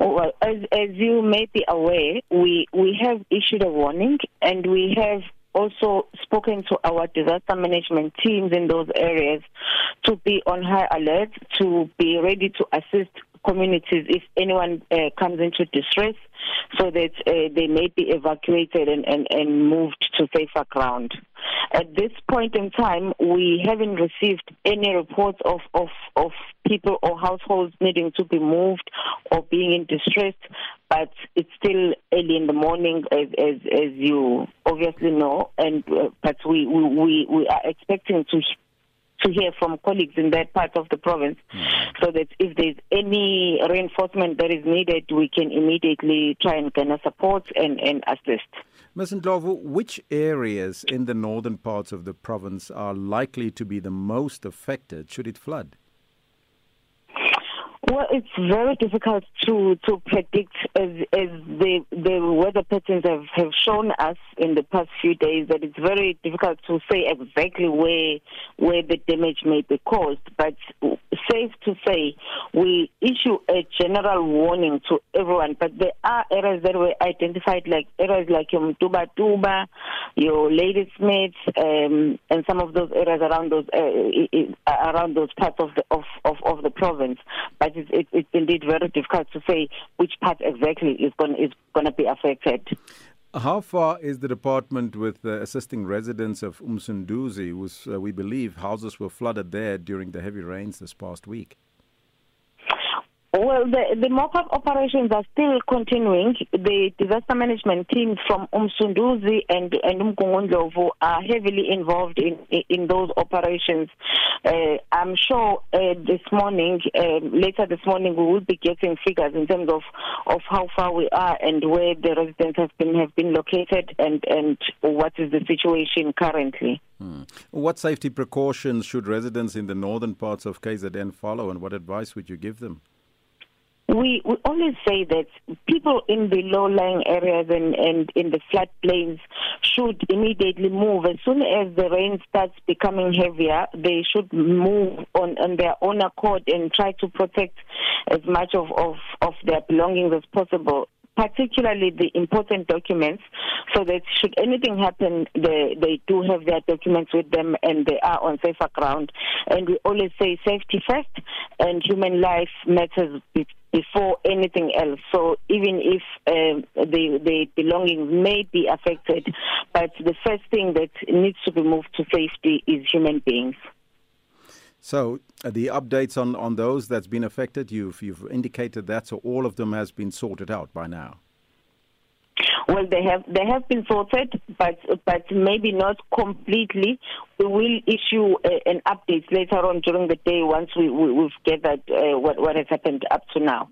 Well, as, as you may be aware, we, we have issued a warning and we have also spoken to our disaster management teams in those areas to be on high alert, to be ready to assist communities if anyone uh, comes into distress so that uh, they may be evacuated and, and, and moved to safer ground. At this point in time, we haven't received any reports of, of, of people or households needing to be moved or being in distress, but it's still early in the morning, as, as, as you obviously know, and uh, but we, we, we are expecting to to hear from colleagues in that part of the province mm. so that if there's any reinforcement that is needed, we can immediately try and garner support and, and assist. Ms. Ndlovu, which areas in the northern parts of the province are likely to be the most affected should it flood? Well, it's very difficult to to predict as as the the weather patterns have have shown us in the past few days that it's very difficult to say exactly where where the damage may be caused. But safe to say, we issue a general warning to everyone. But there are areas that were identified, like areas like your Mtuba Tuba, your Ladysmith, um, and some of those areas around those uh, around those parts of the of, of, the province. But it's, it, it's indeed very difficult to say which part exactly is going is going to be affected. How far is the department with uh, assisting residents of Umsunduzi, whose uh, we believe houses were flooded there during the heavy rains this past week? Well, the, the mop-up operations are still continuing. The disaster management teams from Umsunduzi and, and Umgungundlovu are heavily involved in, in those operations. Uh, I'm sure uh, this morning, uh, later this morning, we will be getting figures in terms of, of how far we are and where the residents have been have been located and, and what is the situation currently. Hmm. What safety precautions should residents in the northern parts of KZN follow, and what advice would you give them? We, we always say that people in the low-lying areas and, and in the floodplains should immediately move. As soon as the rain starts becoming heavier, they should move on, on their own accord and try to protect as much of, of, of their belongings as possible particularly the important documents, so that should anything happen, they, they do have their documents with them and they are on safer ground. And we always say safety first and human life matters before anything else. So even if uh, the, the belongings may be affected, but the first thing that needs to be moved to safety is human beings. So uh, the updates on, on those that's been affected, you've you've indicated that, so all of them has been sorted out by now. Well, they have they have been sorted, but but maybe not completely. We will issue a, an update later on during the day once we, we have gathered uh, what what has happened up to now.